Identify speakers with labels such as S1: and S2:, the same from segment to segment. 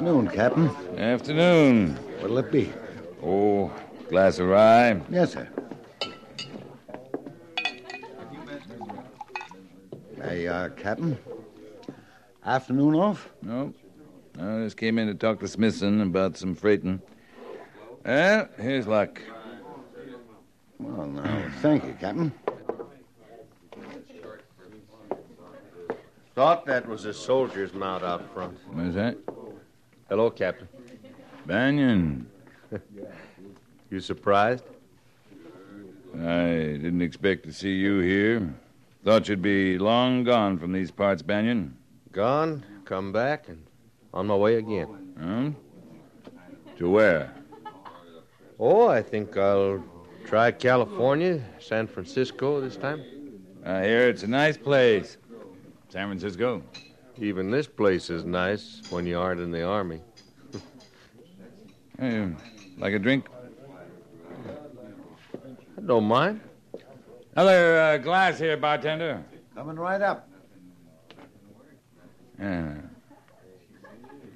S1: Afternoon, Captain.
S2: Afternoon.
S1: What'll it be?
S2: Oh, glass of rye.
S1: Yes, sir. Hey, uh, Captain. Afternoon off?
S2: No. I just came in to talk to Smithson about some freighting. Well, here's luck.
S1: Well, now, thank you, Captain.
S3: Thought that was a soldier's mount out front.
S2: What's that?
S3: Hello, Captain.
S2: Banyan.
S3: You surprised?
S2: I didn't expect to see you here. Thought you'd be long gone from these parts, Banyan.
S3: Gone, come back, and on my way again.
S2: Huh? To where?
S3: Oh, I think I'll try California, San Francisco this time.
S2: I hear it's a nice place. San Francisco.
S3: Even this place is nice when you aren't in the army.
S2: Hey, like a drink?
S3: I don't mind.
S2: Another uh, glass here, bartender.
S1: Coming right up.
S2: Yeah.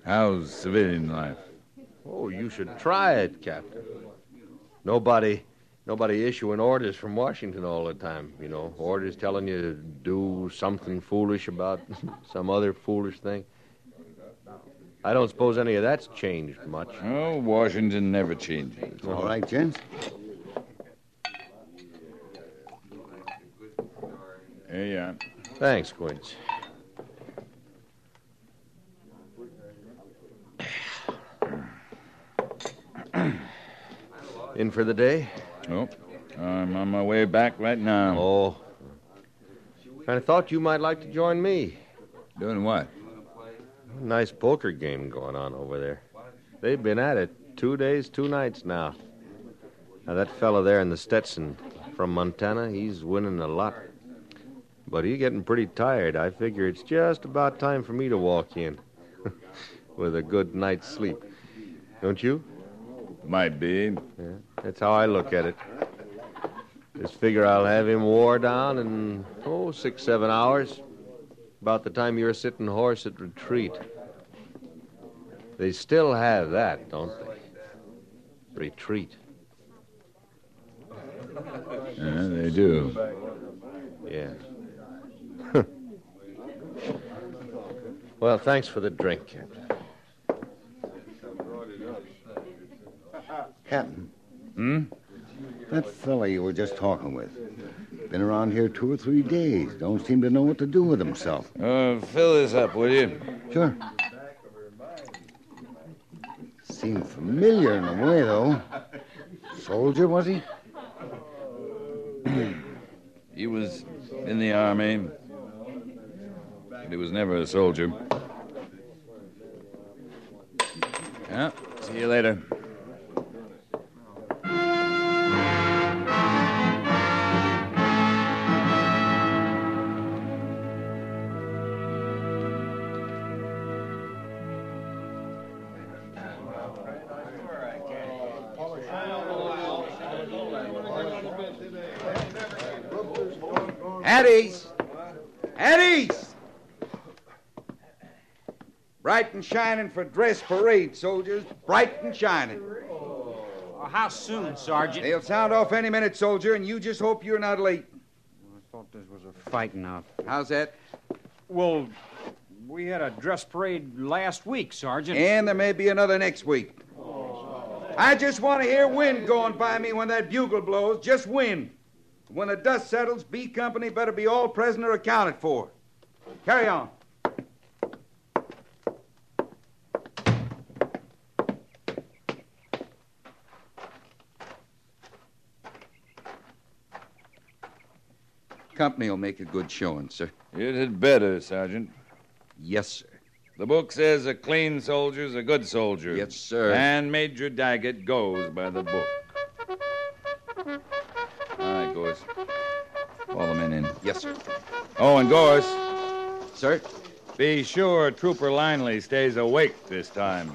S2: How's civilian life?
S3: Oh, you should try it, Captain. Nobody, nobody issuing orders from Washington all the time. You know, orders telling you to do something foolish about some other foolish thing. I don't suppose any of that's changed much.
S2: Oh, Washington never changes.
S1: All right, gents.
S2: Here you are.
S3: Thanks, Quince. In for the day?
S2: Oh, I'm on my way back right now.
S3: Oh. Kind of thought you might like to join me.
S2: Doing what?
S3: Nice poker game going on over there. They've been at it two days, two nights now. Now, that fellow there in the Stetson from Montana, he's winning a lot. But he's getting pretty tired. I figure it's just about time for me to walk in with a good night's sleep. Don't you?
S2: Might be.
S3: Yeah, that's how I look at it. Just figure I'll have him wore down in, oh, six, seven hours. About the time you're sitting horse at retreat. They still have that, don't they? retreat.
S2: Yeah, they do.
S3: Yeah. well, thanks for the drink, Captain.
S1: Captain.
S2: Hmm?
S1: That fella you were just talking with. Been around here two or three days. Don't seem to know what to do with himself.
S2: Uh, fill this up, will you?
S1: Sure. Seemed familiar in a way, though. Soldier, was he?
S2: He was in the army. But he was never a soldier. Yeah, see you later.
S4: Eddie's! Eddie's! Bright and shining for dress parade, soldiers. Bright and shining.
S5: Uh, how soon, Sergeant?
S4: They'll sound off any minute, soldier, and you just hope you're not late.
S5: I thought this was a fighting out.
S4: How's that?
S5: Well, we had a dress parade last week, Sergeant.
S4: And there may be another next week. I just want to hear wind going by me when that bugle blows. Just wind. When the dust settles, B Company better be all present or accounted for. Carry on. Company will make a good showing, sir.
S2: It had better, Sergeant.
S4: Yes, sir.
S2: The book says a clean soldier's a good soldier.
S4: Yes, sir.
S2: And Major Daggett goes by the book. All Gorse. Call the men in.
S4: Yes, sir.
S2: Oh, and Gorse,
S4: Sir?
S2: be sure Trooper Linley stays awake this time.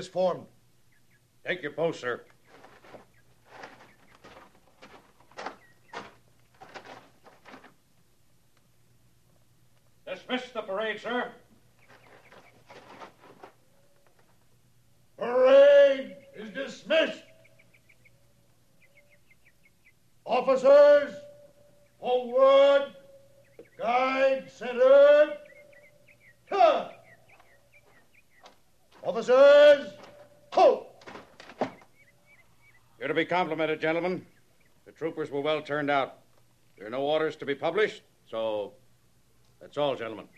S6: Is formed.
S7: Take your post, sir. Dismiss the parade, sir.
S6: Parade is dismissed. Officers, forward. Guide, center. Turn. Officers, halt.
S7: You're to be complimented, gentlemen. The troopers were well turned out. There are no orders to be published, so that's all, gentlemen.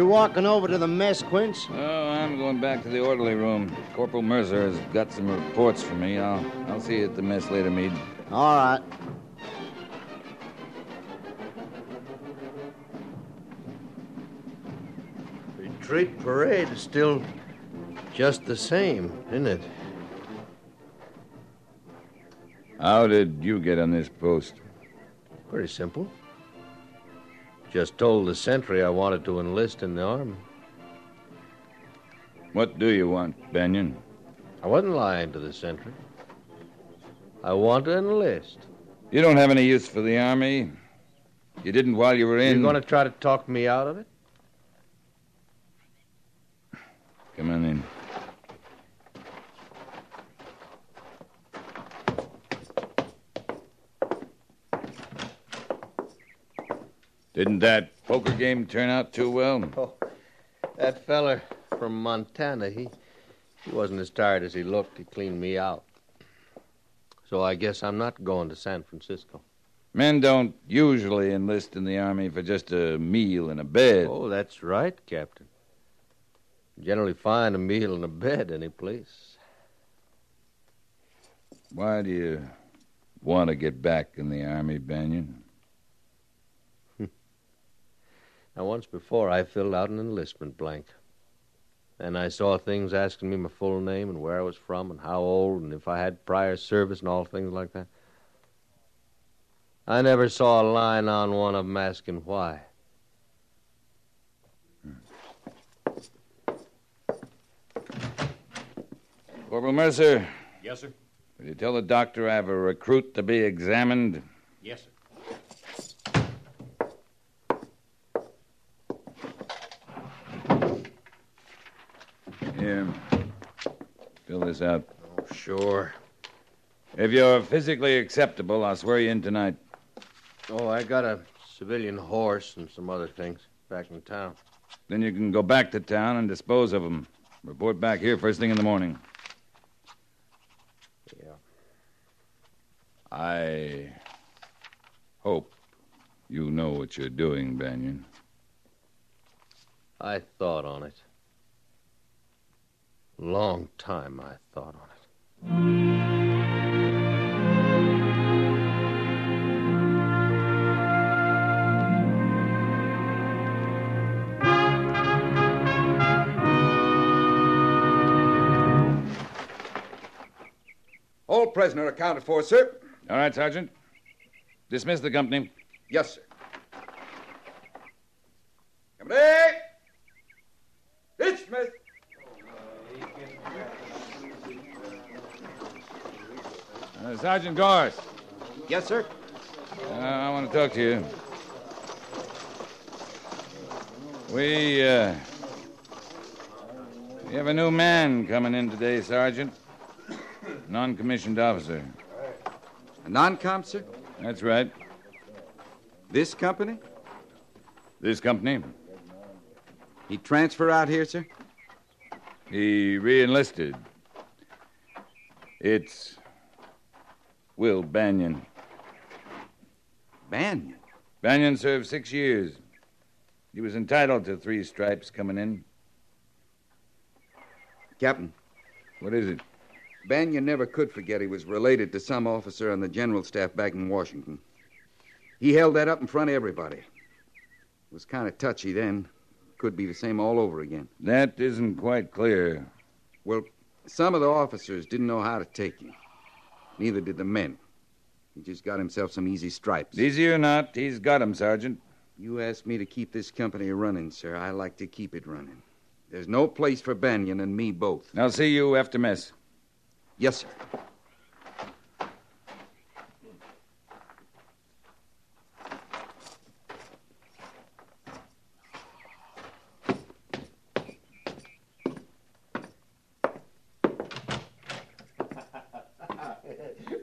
S8: You walking over to the mess, Quince?
S2: Oh, I'm going back to the orderly room. Corporal Mercer has got some reports for me. I'll I'll see you at the mess later, Meade.
S8: All right.
S3: Retreat parade is still just the same, isn't it?
S2: How did you get on this post?
S3: Pretty simple. Just told the sentry I wanted to enlist in the army.
S2: What do you want, Banyan?
S3: I wasn't lying to the sentry. I want to enlist.
S2: You don't have any use for the army. You didn't while you were in.
S3: You're going to try to talk me out of it?
S2: Come on in. Didn't that poker game turn out too well?
S3: Oh, that feller from Montana, he, he wasn't as tired as he looked. He cleaned me out. So I guess I'm not going to San Francisco.
S2: Men don't usually enlist in the army for just a meal and a bed.
S3: Oh, that's right, Captain. Generally find a meal and a bed any place.
S2: Why do you want to get back in the army, Banyan?
S3: Now, once before, I filled out an enlistment blank. And I saw things asking me my full name and where I was from and how old and if I had prior service and all things like that. I never saw a line on one of 'em asking why.
S2: Corporal Mercer,
S7: Yes, sir.
S2: will you tell the doctor I have a recruit to be examined?
S7: Yes, sir.
S2: Here. Fill this out.
S3: Oh, sure.
S2: If you're physically acceptable, I'll swear you in tonight.
S3: Oh, I got a civilian horse and some other things back in town.
S2: Then you can go back to town and dispose of them. Report back here first thing in the morning.
S3: Yeah.
S2: I hope you know what you're doing, Banyan.
S3: I thought on it. Long time I thought on it.
S9: All prisoner accounted for, sir.
S2: All right, Sergeant. Dismiss the company.
S9: Yes, sir. Company!
S2: Sergeant Gorse,
S9: Yes, sir.
S2: uh, I want to talk to you. We, uh, we have a new man coming in today, Sergeant. Non commissioned officer.
S9: A non-com, sir?
S2: That's right.
S9: This company?
S2: This company.
S9: He transfer out here, sir?
S2: He re enlisted. It's Will Banyan.
S9: Banyan.
S2: Banyan served six years. He was entitled to three stripes coming in.
S4: Captain,
S2: What is it?
S4: Banyan never could forget he was related to some officer on the general staff back in Washington. He held that up in front of everybody. It was kind of touchy then. Could be the same all over again.
S2: That isn't quite clear.
S4: Well, Some of the officers didn't know how to take him. Neither did the men. He just got himself some easy stripes.
S2: Easy or not, he's got 'em, Sergeant.
S4: You asked me to keep this company running, sir. I like to keep it running. There's no place for Banyan and me both.
S2: I'll see you after mess.
S4: Yes, sir.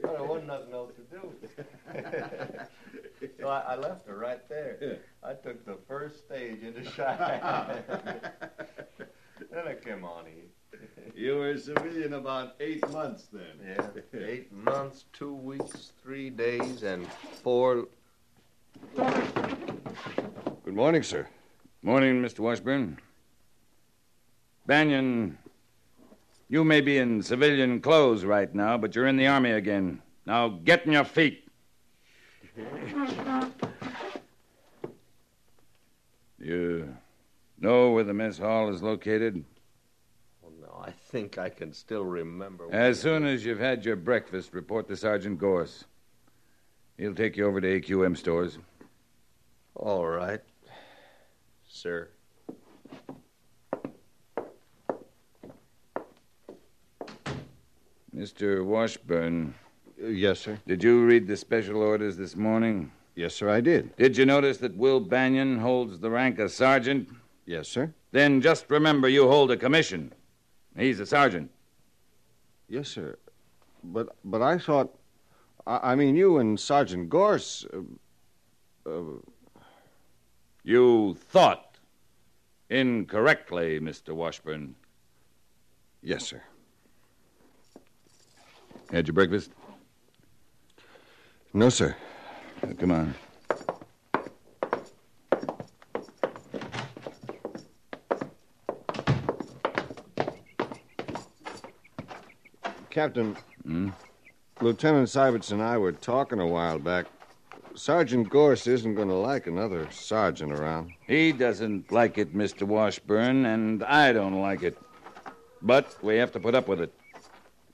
S3: well, there wasn't nothing else to do. So I, I left her right there. I took the first stage into Cheyenne. then I came on here.
S10: You were a civilian about eight months then.
S3: Yeah, eight months, two weeks, three days, and four.
S6: Good morning, sir.
S2: Morning, Mr. Washburn. Banyan, you may be in civilian clothes right now, but you're in the Army again. Now get in your feet. You know where the mess hall is located?
S3: Oh, no, I think I can still remember.
S2: As soon as you've had your breakfast, report to Sergeant Gorse. He'll take you over to AQM stores.
S3: All right, sir.
S2: Mr. Washburn.
S6: Uh, yes, sir.
S2: Did you read the special orders this morning?
S6: Yes, sir, I did.
S2: Did you notice that Will Banyan holds the rank of sergeant?
S6: Yes, sir.
S2: Then just remember you hold a commission. He's a sergeant.
S6: Yes, sir. But but I thought, I, I mean, you and Sergeant Gorse. Uh, uh,
S2: You thought incorrectly, Mr. Washburn.
S6: yes, sir.
S2: Had your breakfast?
S6: No, sir.
S2: Come on.
S6: Captain,
S2: Hmm?
S6: Lieutenant Syberts and I were talking a while back. Sergeant Gorse isn't going to like another sergeant around.
S2: He doesn't like it, Mr. Washburn, and I don't like it. But we have to put up with it.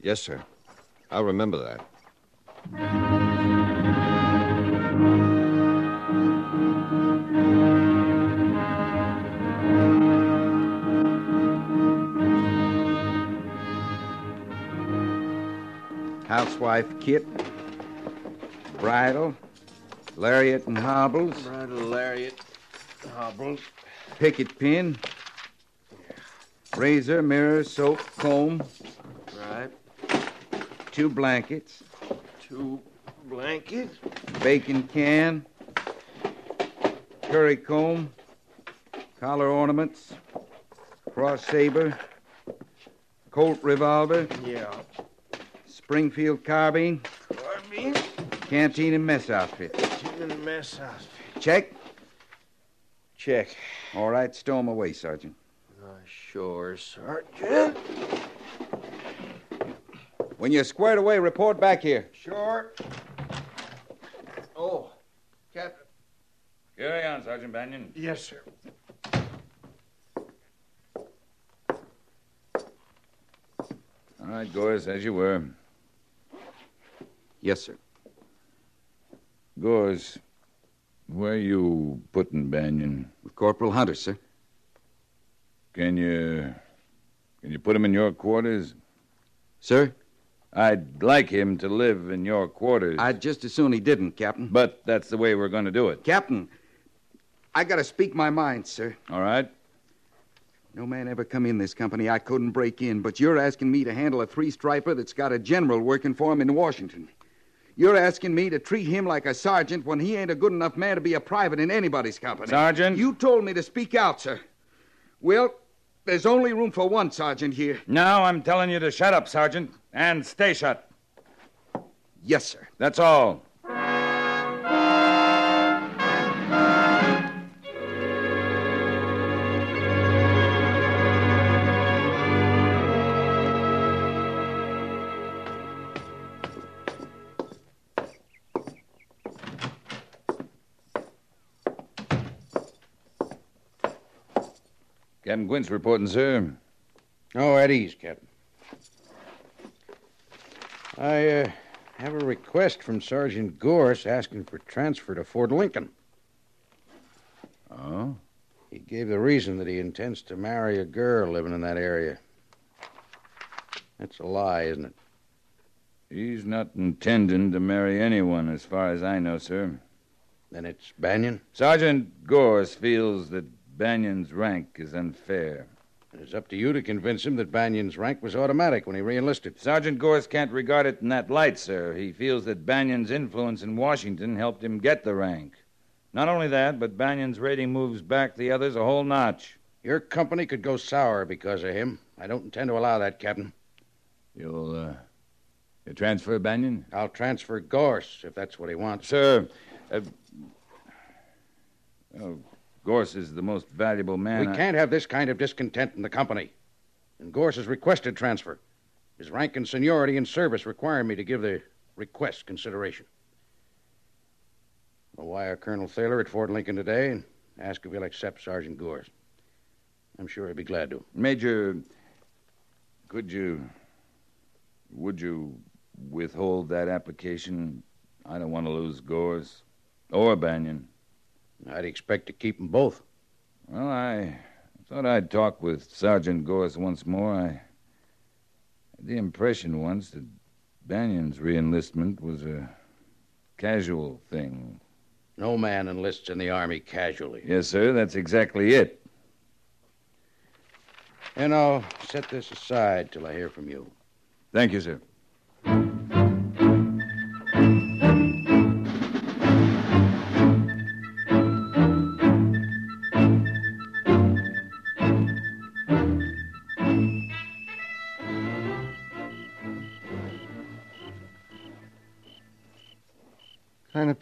S6: Yes, sir. I'll remember that.
S4: Housewife kit, bridle, lariat and hobbles,
S3: Bridle lariat, hobbles.
S4: picket pin, razor, mirror, soap, comb,
S3: Right.
S4: two blankets,
S3: Two blankets.
S4: bacon can, curry comb, collar ornaments, cross saber, Colt revolver,
S3: Yeah.
S4: Springfield carbine,
S3: Carbine.
S4: canteen and mess outfit.
S3: In the mess house.
S4: Check.
S3: Check.
S4: All right, stow 'em away, Sergeant.
S3: Uh, sure, Sergeant.
S4: When you're squared away, report back here.
S3: Sure. Oh, Captain.
S2: Carry on, Sergeant Banyan.
S3: Yes, sir.
S2: All right, Gorse, as you were.
S4: Yes, sir.
S2: Gorse, where you putting Banyan?
S4: With Corporal Hunter, sir.
S2: Can you can you put him in your quarters?
S4: Sir?
S2: I'd like him to live in your quarters.
S4: I'd just as soon he didn't, Captain.
S2: But that's the way we're going to do it.
S4: Captain, I gotta speak my mind, sir.
S2: All right?
S4: No man ever come in this company I couldn't break in, but you're asking me to handle a three-striper that's got a general working for him in Washington. You're asking me to treat him like a sergeant when he ain't a good enough man to be a private in anybody's company.
S2: Sergeant?
S4: You told me to speak out, sir. Well, there's only room for one sergeant here.
S2: Now I'm telling you to shut up, Sergeant, and stay shut.
S4: Yes, sir.
S2: That's all. Captain Quince reporting, sir.
S11: Oh, at ease, Captain.
S4: I uh, have a request from Sergeant Gorse asking for transfer to Fort Lincoln.
S2: Oh?
S4: He gave the reason that he intends to marry a girl living in that area. That's a lie, isn't it?
S2: He's not intending to marry anyone, as far as I know, sir.
S4: Then it's Banyan?
S2: Sergeant Gorse feels that Banyan's rank is unfair.
S4: It's up to you to convince him that Banyan's rank was automatic when he reenlisted.
S2: Sergeant Gorse can't regard it in that light, sir. He feels that Banyan's influence in Washington helped him get the rank. Not only that, but Banyan's rating moves back the others a whole notch.
S4: Your company could go sour because of him. I don't intend to allow that, Captain.
S2: You'll, uh, you transfer Banyan?
S4: I'll transfer Gorse, if that's what he wants.
S2: Sir, uh, oh, Gorse is the most valuable man.
S4: We
S2: I-
S4: can't have this kind of discontent in the company. And Gorse has requested transfer. His rank and seniority in service require me to give the request consideration. I'll wire Colonel Thaler at Fort Lincoln today and ask if he'll accept Sergeant Gorse. I'm sure he'll be glad to.
S2: Major, could you. Would you withhold that application? I don't want to lose Gorse or Banyan.
S4: I'd expect to keep them both.
S2: Well, I thought I'd talk with Sergeant Gorse once more. I had the impression once that Banyan's reenlistment was a casual thing.
S4: No man enlists in the Army casually.
S2: Yes, sir, that's exactly it.
S4: And I'll set this aside till I hear from you.
S2: Thank you, sir.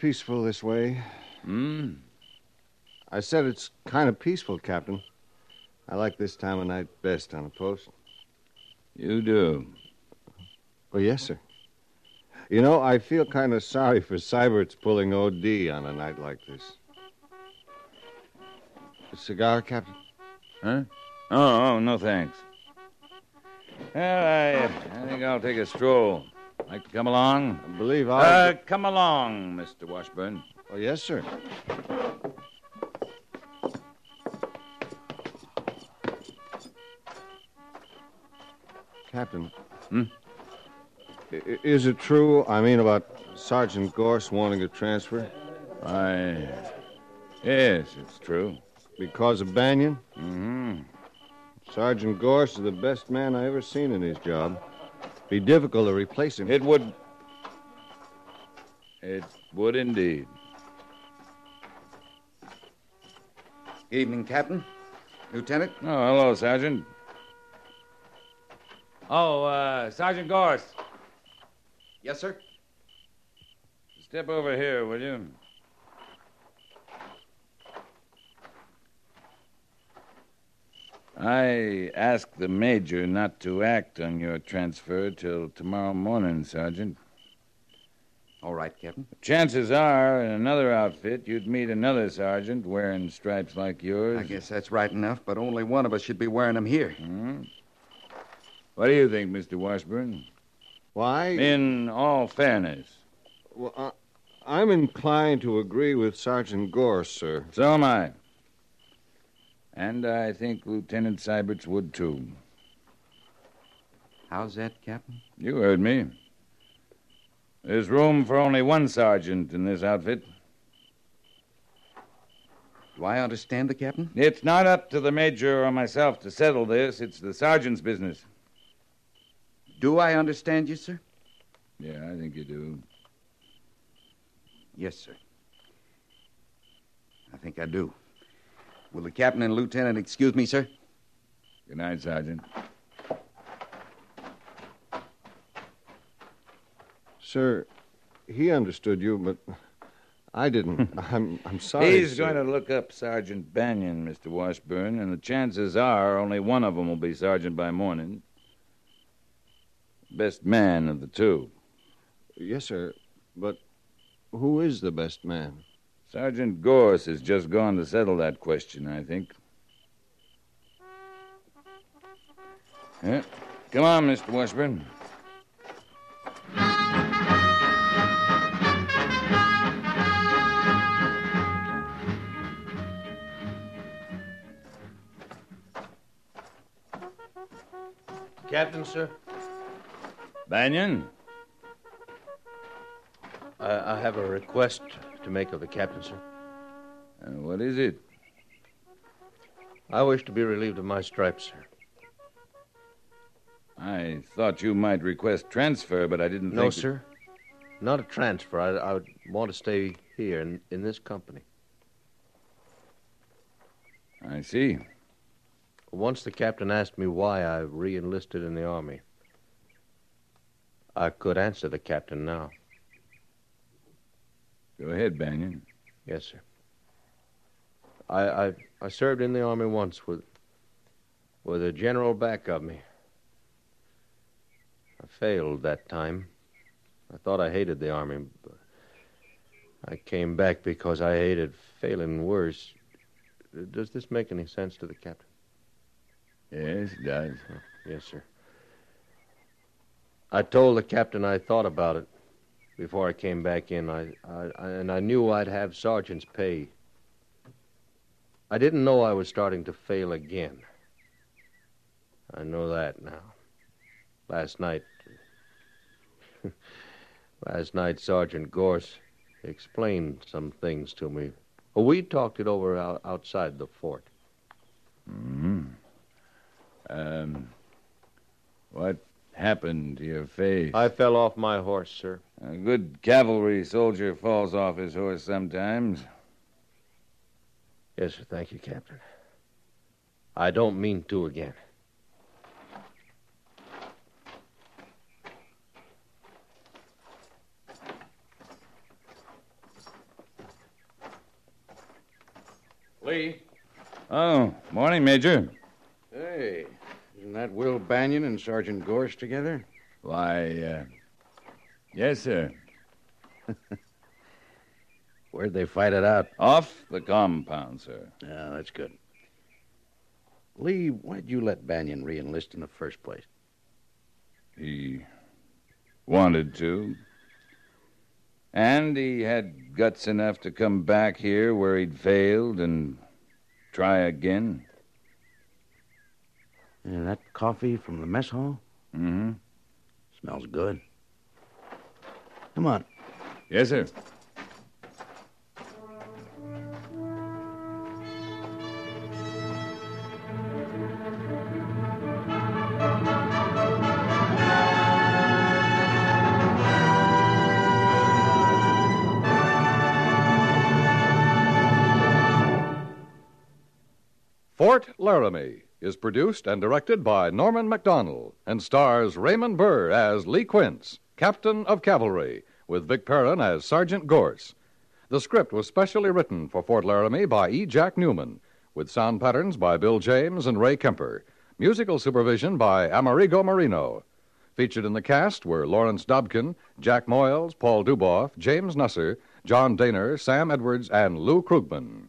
S6: Peaceful this way.
S2: Hmm?
S6: I said it's kind of peaceful, Captain. I like this time of night best on a post.
S2: You do?
S6: Well, yes, sir. You know, I feel kind of sorry for Syberts pulling OD on a night like this. A cigar, Captain?
S2: Huh? Oh, oh, no thanks. Well, I, I think I'll take a stroll. Like to come along?
S6: I believe I'll.
S2: Uh, come along, Mr. Washburn.
S6: Oh, yes, sir. Captain.
S2: Hmm?
S6: I- Is it true, I mean, about Sergeant Gorse wanting a transfer?
S2: I. Yes, it's true.
S6: Because of Banyan?
S2: Mm-hmm.
S6: Sergeant Gorse is the best man I ever seen in his job. Be difficult to replace him.
S2: It would. It would indeed.
S12: Evening, Captain. Lieutenant.
S2: Oh, hello, Sergeant. Oh, uh, Sergeant Gorse.
S12: Yes, sir.
S2: Step over here, will you? I asked the Major not to act on your transfer till tomorrow morning, Sergeant.
S12: All right, Captain.
S2: Chances are, in another outfit, you'd meet another sergeant wearing stripes like yours.
S12: I guess that's right enough, but only one of us should be wearing them here.
S2: Hmm? What do you think, Mr. Washburn?
S6: Why?
S2: In all fairness.
S6: Well, I, I'm inclined to agree with Sergeant Gorse, sir.
S2: So am I. And I think Lieutenant Syberts would, too.
S12: How's that, Captain?
S2: You heard me. There's room for only one sergeant in this outfit.
S12: Do I understand the captain?
S2: It's not up to the major or myself to settle this. It's the sergeant's business.
S12: Do I understand you, sir?
S2: Yeah, I think you do.
S12: Yes, sir. I think I do. Will the captain and lieutenant excuse me, sir?
S2: Good night, Sergeant.
S6: Sir, he understood you, but I didn't. I'm, I'm sorry.
S2: He's
S6: sir.
S2: going to look up Sergeant Banyan, Mr. Washburn, and the chances are only one of them will be sergeant by morning. Best man of the two.
S6: Yes, sir. But who is the best man?
S2: Sergeant Gorse has just gone to settle that question, I think. Yeah. Come on, Mr. Washburn.
S3: Captain, sir?
S2: Banyan?
S3: I, I have a request to make of the captain, sir.
S2: Uh, what is it?
S3: I wish to be relieved of my stripes, sir.
S2: I thought you might request transfer, but I didn't
S3: No,
S2: think.
S3: sir. Not a transfer. I, I would want to stay here in, in this company.
S2: I see.
S3: Once the captain asked me why I re enlisted in the Army. I could answer the captain now.
S2: Go ahead, Banyan.
S3: Yes, sir. I, I I served in the army once with with a general back of me. I failed that time. I thought I hated the army, but I came back because I hated failing worse. Does this make any sense to the captain?
S2: Yes, it does.
S3: Yes, sir. I told the captain I thought about it before I came back in. I, I, I and I knew I'd have sergeant's pay. I didn't know I was starting to fail again. I know that now. Last night, last night, Sergeant Gorse explained some things to me. We talked it over out, outside the fort.
S2: hmm Um, what happened to your face?
S3: I fell off my horse, sir.
S2: A good cavalry soldier falls off his horse sometimes.
S3: Yes, sir. Thank you, Captain. I don't mean to again.
S13: Lee.
S2: Oh, morning, Major.
S13: Hey, isn't that Will Banyan and Sergeant Gorse together?
S2: Why, uh, yes, sir.
S13: Where'd they fight it out?
S2: Off the compound, sir.
S13: Yeah, that's good. Lee, why'd you let Banyan re-enlist in the first place?
S2: He wanted to. And he had guts enough to come back here where he'd failed and try again.
S13: Yeah, that coffee from the mess hall
S2: Mm-hmm.
S13: smells good. Come on.
S2: Yes, sir.
S14: Fort Laramie is produced and directed by Norman MacDonald and stars Raymond Burr as Lee Quince, Captain of Cavalry, with Vic Perrin as Sergeant Gorse. The script was specially written for Fort Laramie by E. Jack Neuman, with sound patterns by Bill James and Ray Kemper. Musical supervision by Amerigo Marino. Featured in the cast were Lawrence Dobkin, Jack Moyles, Paul Dubov, James Nusser, John Dehner, Sam Edwards, and Lou Krugman.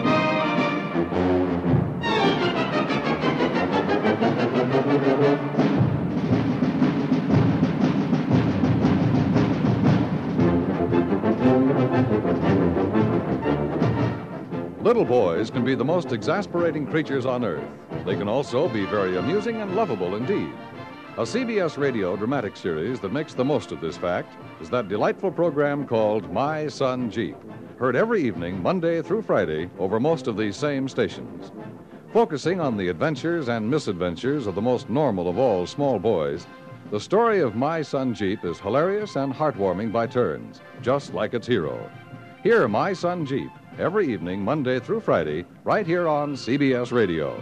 S14: Little boys can be the most exasperating creatures on earth. They can also be very amusing and lovable indeed. A CBS radio dramatic series that makes the most of this fact is that delightful program called My Son Jeep, heard every evening, Monday through Friday, over most of these same stations. Focusing on the adventures and misadventures of the most normal of all small boys, the story of My Son Jeep is hilarious and heartwarming by turns, just like its hero. Hear My Son Jeep every evening, Monday through Friday, right here on CBS Radio.